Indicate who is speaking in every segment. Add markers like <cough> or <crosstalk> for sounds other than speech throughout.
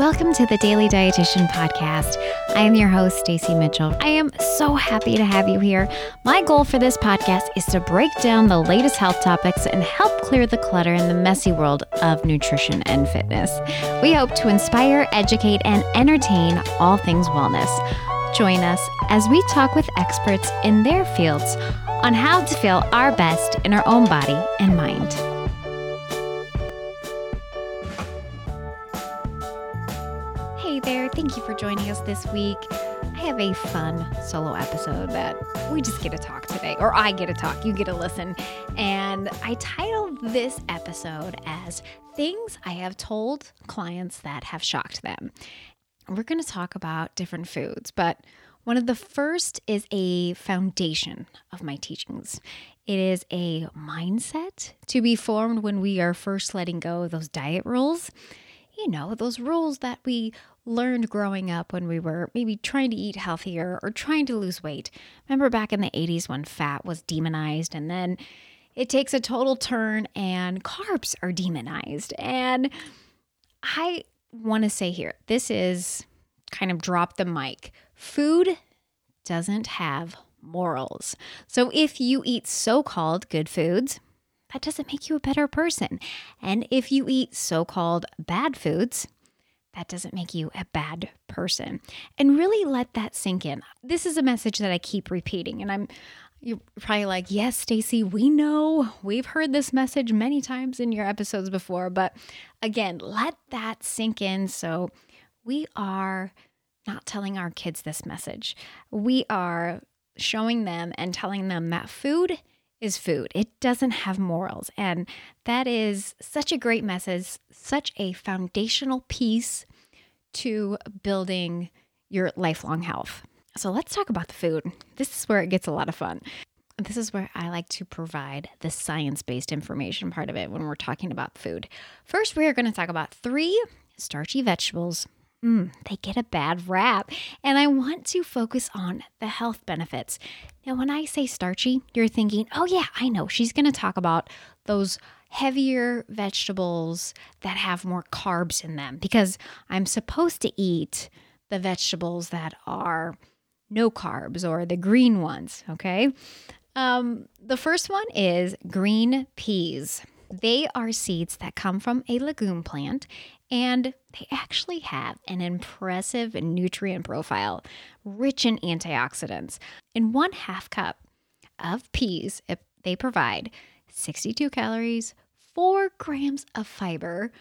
Speaker 1: Welcome to the Daily Dietitian Podcast. I am your host, Stacy Mitchell. I am so happy to have you here. My goal for this podcast is to break down the latest health topics and help clear the clutter in the messy world of nutrition and fitness. We hope to inspire, educate, and entertain all things wellness. Join us as we talk with experts in their fields on how to feel our best in our own body and mind. There, thank you for joining us this week. I have a fun solo episode that we just get to talk today, or I get to talk, you get to listen. And I titled this episode as Things I Have Told Clients That Have Shocked Them. We're going to talk about different foods, but one of the first is a foundation of my teachings. It is a mindset to be formed when we are first letting go of those diet rules you know, those rules that we learned growing up when we were maybe trying to eat healthier or trying to lose weight. Remember back in the 80s when fat was demonized and then it takes a total turn and carbs are demonized. And I want to say here, this is kind of drop the mic. Food doesn't have morals. So if you eat so called good foods, that doesn't make you a better person. And if you eat so called bad foods, that doesn't make you a bad person. And really let that sink in. This is a message that I keep repeating, and I'm you're probably like, yes, Stacy, we know. We've heard this message many times in your episodes before. But again, let that sink in. So we are not telling our kids this message. We are showing them and telling them that food is food. It doesn't have morals. And that is such a great message, such a foundational piece to building your lifelong health. So let's talk about the food. This is where it gets a lot of fun. This is where I like to provide the science based information part of it when we're talking about food. First, we are going to talk about three starchy vegetables Mm, they get a bad rap. And I want to focus on the health benefits. Now, when I say starchy, you're thinking, oh, yeah, I know. She's going to talk about those heavier vegetables that have more carbs in them because I'm supposed to eat the vegetables that are no carbs or the green ones. Okay. Um, the first one is green peas. They are seeds that come from a legume plant and they actually have an impressive nutrient profile, rich in antioxidants. In one half cup of peas, they provide 62 calories, 4 grams of fiber,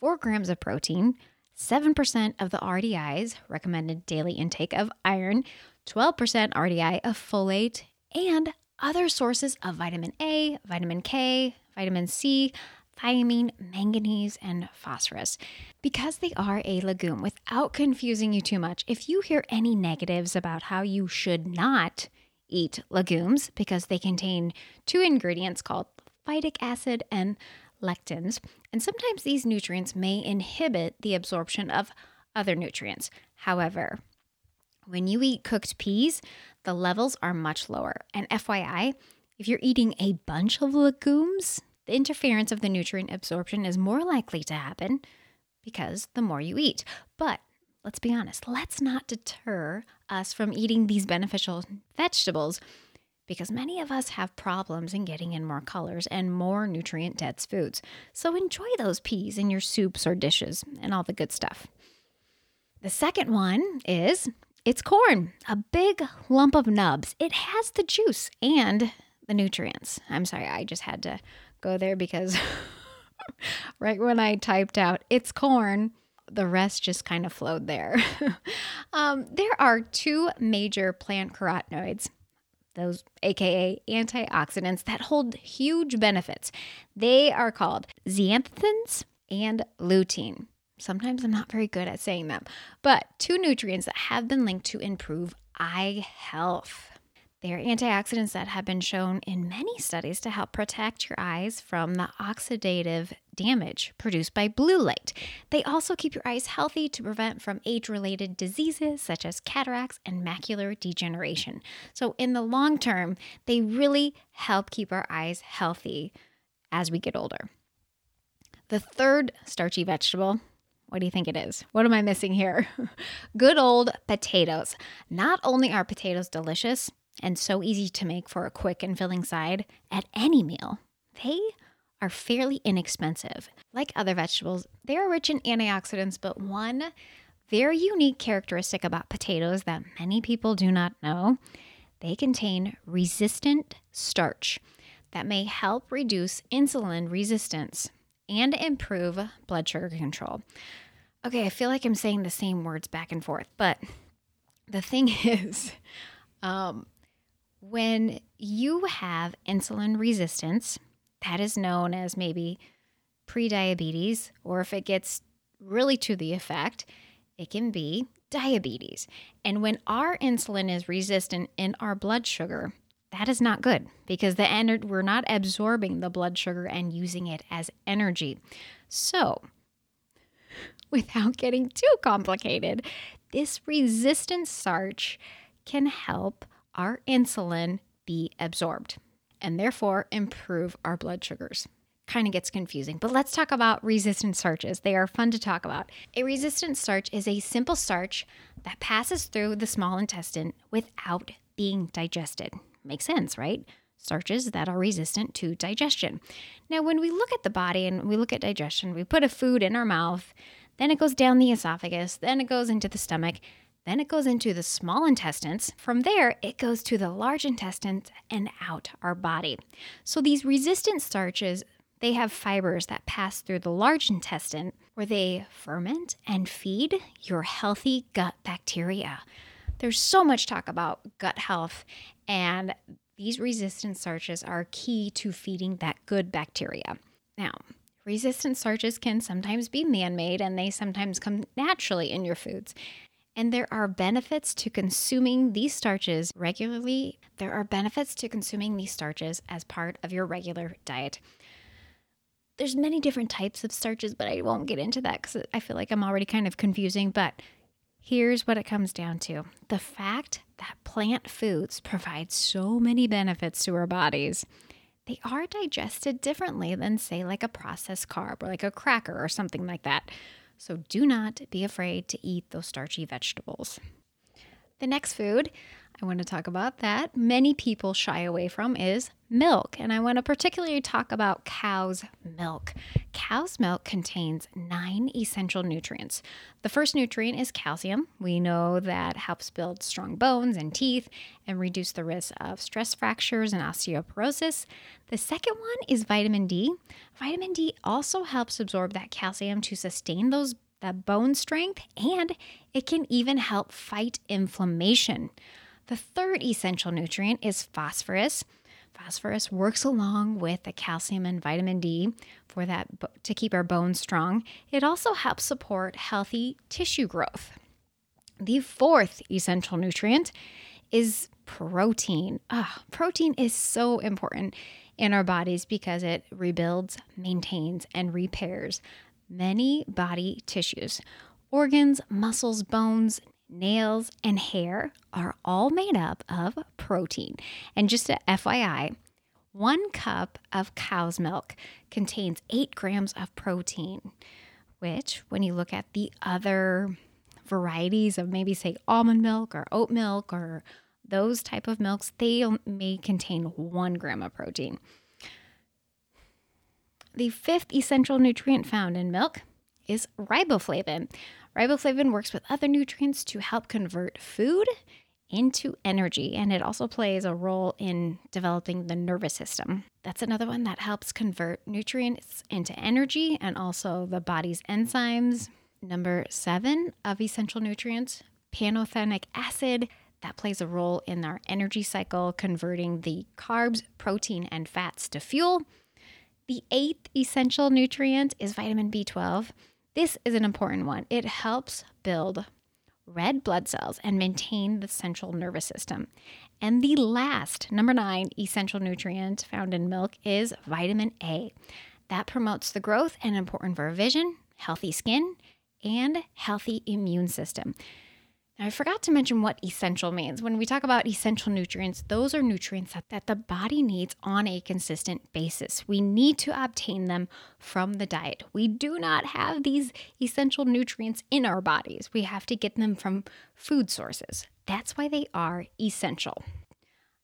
Speaker 1: 4 grams of protein, 7% of the RDIs, recommended daily intake of iron, 12% RDI of folate, and other sources of vitamin A, vitamin K, vitamin C, thiamine, manganese, and phosphorus. Because they are a legume, without confusing you too much, if you hear any negatives about how you should not eat legumes because they contain two ingredients called phytic acid and lectins, and sometimes these nutrients may inhibit the absorption of other nutrients. However, when you eat cooked peas, the levels are much lower. And FYI, if you're eating a bunch of legumes, interference of the nutrient absorption is more likely to happen because the more you eat. But let's be honest, let's not deter us from eating these beneficial vegetables because many of us have problems in getting in more colors and more nutrient dense foods. So enjoy those peas in your soups or dishes and all the good stuff. The second one is it's corn, a big lump of nubs. It has the juice and the nutrients. I'm sorry, I just had to go there because <laughs> right when I typed out it's corn, the rest just kind of flowed there. <laughs> um, there are two major plant carotenoids, those aka antioxidants, that hold huge benefits. They are called zeaxanthins and lutein. Sometimes I'm not very good at saying them, but two nutrients that have been linked to improve eye health. They are antioxidants that have been shown in many studies to help protect your eyes from the oxidative damage produced by blue light. They also keep your eyes healthy to prevent from age-related diseases such as cataracts and macular degeneration. So in the long term, they really help keep our eyes healthy as we get older. The third starchy vegetable What do you think it is? What am I missing here? <laughs> Good old potatoes. Not only are potatoes delicious and so easy to make for a quick and filling side at any meal, they are fairly inexpensive. Like other vegetables, they are rich in antioxidants, but one very unique characteristic about potatoes that many people do not know they contain resistant starch that may help reduce insulin resistance and improve blood sugar control. Okay, I feel like I'm saying the same words back and forth, but the thing <laughs> is, um, when you have insulin resistance, that is known as maybe prediabetes, or if it gets really to the effect, it can be diabetes. And when our insulin is resistant in our blood sugar, that is not good because the ener- we're not absorbing the blood sugar and using it as energy. So, without getting too complicated, this resistant starch can help our insulin be absorbed and therefore improve our blood sugars. Kind of gets confusing, but let's talk about resistant starches. They are fun to talk about. A resistant starch is a simple starch that passes through the small intestine without being digested. Makes sense, right? Starches that are resistant to digestion. Now, when we look at the body and we look at digestion, we put a food in our mouth, then it goes down the esophagus, then it goes into the stomach, then it goes into the small intestines. From there, it goes to the large intestines and out our body. So these resistant starches, they have fibers that pass through the large intestine where they ferment and feed your healthy gut bacteria. There's so much talk about gut health, and these resistant starches are key to feeding that good bacteria. Now, resistant starches can sometimes be man made and they sometimes come naturally in your foods. And there are benefits to consuming these starches regularly. There are benefits to consuming these starches as part of your regular diet. There's many different types of starches, but I won't get into that because I feel like I'm already kind of confusing. But here's what it comes down to the fact that plant foods provide so many benefits to our bodies. They are digested differently than, say, like a processed carb or like a cracker or something like that. So do not be afraid to eat those starchy vegetables. The next food I want to talk about that many people shy away from is milk. And I want to particularly talk about cow's milk. Cow's milk contains nine essential nutrients. The first nutrient is calcium. We know that helps build strong bones and teeth and reduce the risk of stress fractures and osteoporosis. The second one is vitamin D. Vitamin D also helps absorb that calcium to sustain those that bone strength and it can even help fight inflammation. The third essential nutrient is phosphorus. Phosphorus works along with the calcium and vitamin D for that to keep our bones strong. It also helps support healthy tissue growth. The fourth essential nutrient is protein. Oh, protein is so important in our bodies because it rebuilds, maintains, and repairs many body tissues. Organs, muscles, bones, nails, and hair are all made up of protein. And just a FYI, one cup of cow's milk contains eight grams of protein, which, when you look at the other varieties of maybe, say, almond milk or oat milk or those type of milks, they may contain one gram of protein. The fifth essential nutrient found in milk is riboflavin. Riboflavin works with other nutrients to help convert food into energy, and it also plays a role in developing the nervous system. That's another one that helps convert nutrients into energy and also the body's enzymes. Number seven of essential nutrients, pantothenic acid, that plays a role in our energy cycle, converting the carbs, protein, and fats to fuel. The eighth essential nutrient is vitamin B12. This is an important one. It helps build red blood cells and maintain the central nervous system. And the last, number nine, essential nutrient found in milk is vitamin A. That promotes the growth and important for vision, healthy skin, and healthy immune system. I forgot to mention what essential means. When we talk about essential nutrients, those are nutrients that, that the body needs on a consistent basis. We need to obtain them from the diet. We do not have these essential nutrients in our bodies, we have to get them from food sources. That's why they are essential.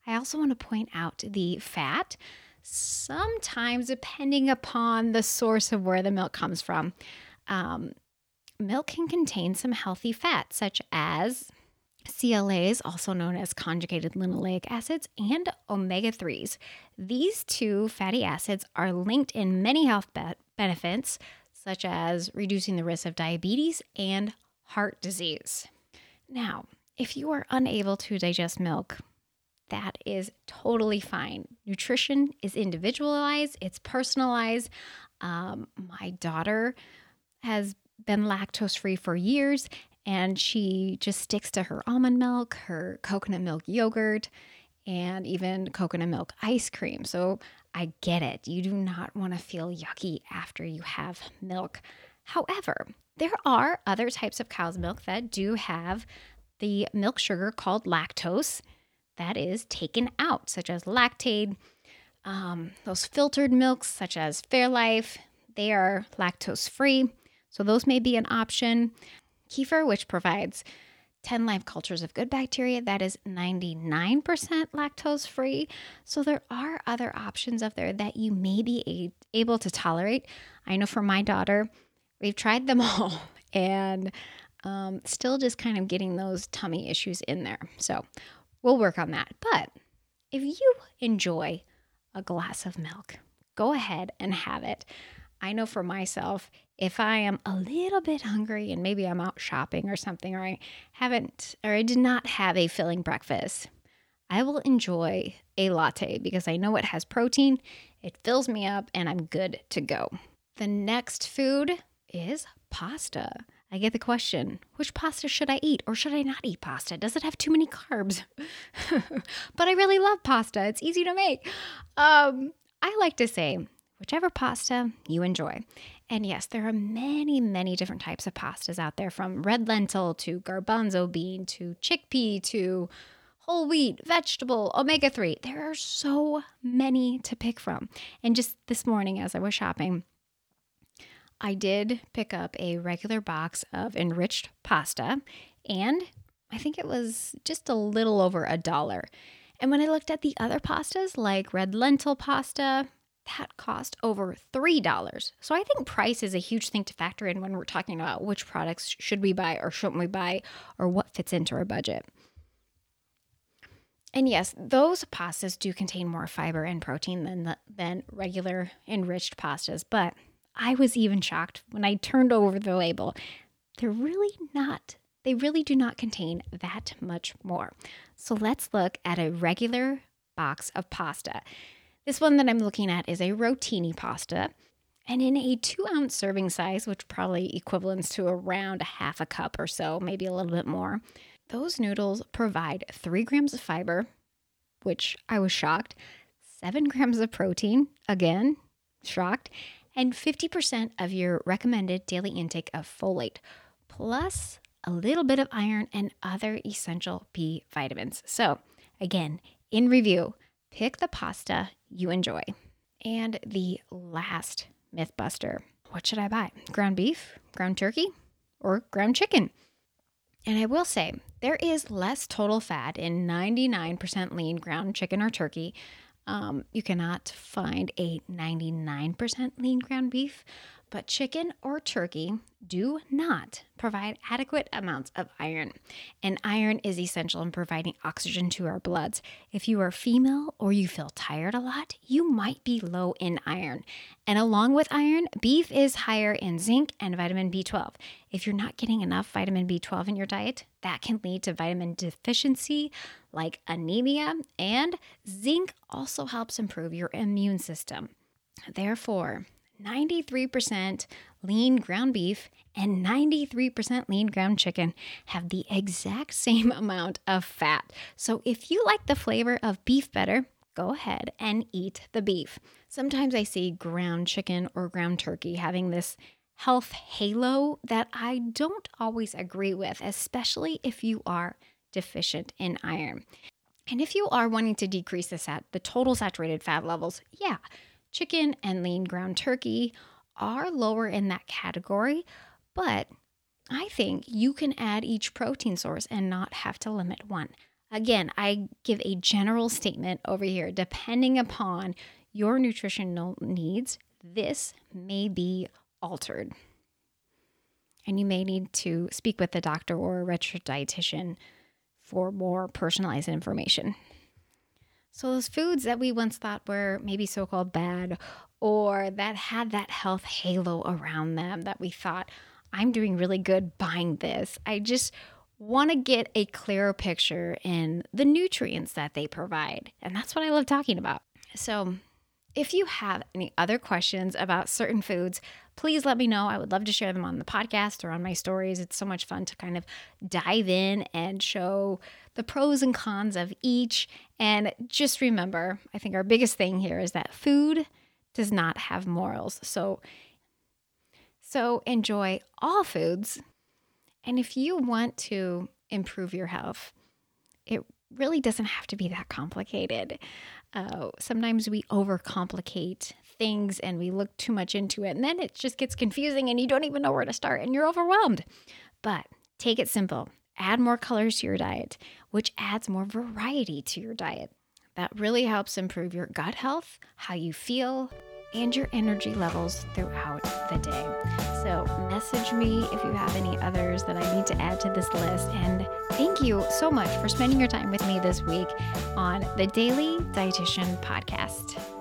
Speaker 1: I also want to point out the fat. Sometimes, depending upon the source of where the milk comes from, um, milk can contain some healthy fats, such as CLAs, also known as conjugated linoleic acids, and omega 3s. These two fatty acids are linked in many health be- benefits, such as reducing the risk of diabetes and heart disease. Now, if you are unable to digest milk, that is totally fine. Nutrition is individualized, it's personalized. Um, my daughter has been lactose free for years and she just sticks to her almond milk, her coconut milk yogurt, and even coconut milk ice cream. So I get it. You do not want to feel yucky after you have milk. However, there are other types of cow's milk that do have the milk sugar called lactose that is taken out, such as Lactaid. Um, those filtered milks, such as Fairlife, they are lactose free. So those may be an option. Kefir, which provides 10 live cultures of good bacteria, that is 99% lactose free. So there are other options out there that you may be able to tolerate. I know for my daughter, we've tried them <laughs> all and um, still just kind of getting those tummy issues in there. So we'll work on that. But if you enjoy a glass of milk, go ahead and have it. I know for myself, if I am a little bit hungry and maybe I'm out shopping or something, or I haven't, or I did not have a filling breakfast, I will enjoy a latte because I know it has protein, it fills me up, and I'm good to go. The next food is pasta. I get the question which pasta should I eat or should I not eat pasta? Does it have too many carbs? <laughs> but I really love pasta, it's easy to make. Um, I like to say, whichever pasta you enjoy. And yes, there are many, many different types of pastas out there from red lentil to garbanzo bean to chickpea to whole wheat, vegetable, omega 3. There are so many to pick from. And just this morning, as I was shopping, I did pick up a regular box of enriched pasta, and I think it was just a little over a dollar. And when I looked at the other pastas, like red lentil pasta, that cost over $3. So I think price is a huge thing to factor in when we're talking about which products should we buy or shouldn't we buy or what fits into our budget. And yes, those pastas do contain more fiber and protein than the, than regular enriched pastas, but I was even shocked when I turned over the label. They're really not they really do not contain that much more. So let's look at a regular box of pasta. This one that I'm looking at is a rotini pasta. And in a two ounce serving size, which probably equivalents to around a half a cup or so, maybe a little bit more, those noodles provide three grams of fiber, which I was shocked, seven grams of protein, again, shocked, and 50% of your recommended daily intake of folate, plus a little bit of iron and other essential B vitamins. So, again, in review, pick the pasta you enjoy. And the last myth buster what should I buy? Ground beef, ground turkey, or ground chicken? And I will say, there is less total fat in 99% lean ground chicken or turkey. Um, you cannot find a 99% lean ground beef, but chicken or turkey do not provide adequate amounts of iron. And iron is essential in providing oxygen to our bloods. If you are female or you feel tired a lot, you might be low in iron. And along with iron, beef is higher in zinc and vitamin B12. If you're not getting enough vitamin B12 in your diet, that can lead to vitamin deficiency like anemia, and zinc also helps improve your immune system. Therefore, 93% lean ground beef and 93% lean ground chicken have the exact same <laughs> amount of fat. So if you like the flavor of beef better, go ahead and eat the beef. Sometimes I see ground chicken or ground turkey having this health halo that I don't always agree with, especially if you are deficient in iron. And if you are wanting to decrease the sat- the total saturated fat levels, yeah, chicken and lean ground turkey are lower in that category, but I think you can add each protein source and not have to limit one. Again, I give a general statement over here. Depending upon your nutritional needs, this may be altered. And you may need to speak with a doctor or a registered dietitian for more personalized information. So, those foods that we once thought were maybe so called bad or that had that health halo around them that we thought, I'm doing really good buying this. I just want to get a clearer picture in the nutrients that they provide. And that's what I love talking about. So, if you have any other questions about certain foods, please let me know. I would love to share them on the podcast or on my stories. It's so much fun to kind of dive in and show the pros and cons of each. And just remember, I think our biggest thing here is that food does not have morals. So so enjoy all foods. And if you want to improve your health, it really doesn't have to be that complicated. Uh, sometimes we overcomplicate things and we look too much into it, and then it just gets confusing and you don't even know where to start and you're overwhelmed. But take it simple. Add more colors to your diet, which adds more variety to your diet. That really helps improve your gut health, how you feel, and your energy levels throughout the day. So, message me if you have any others that I need to add to this list. And thank you so much for spending your time with me this week on the Daily Dietitian Podcast.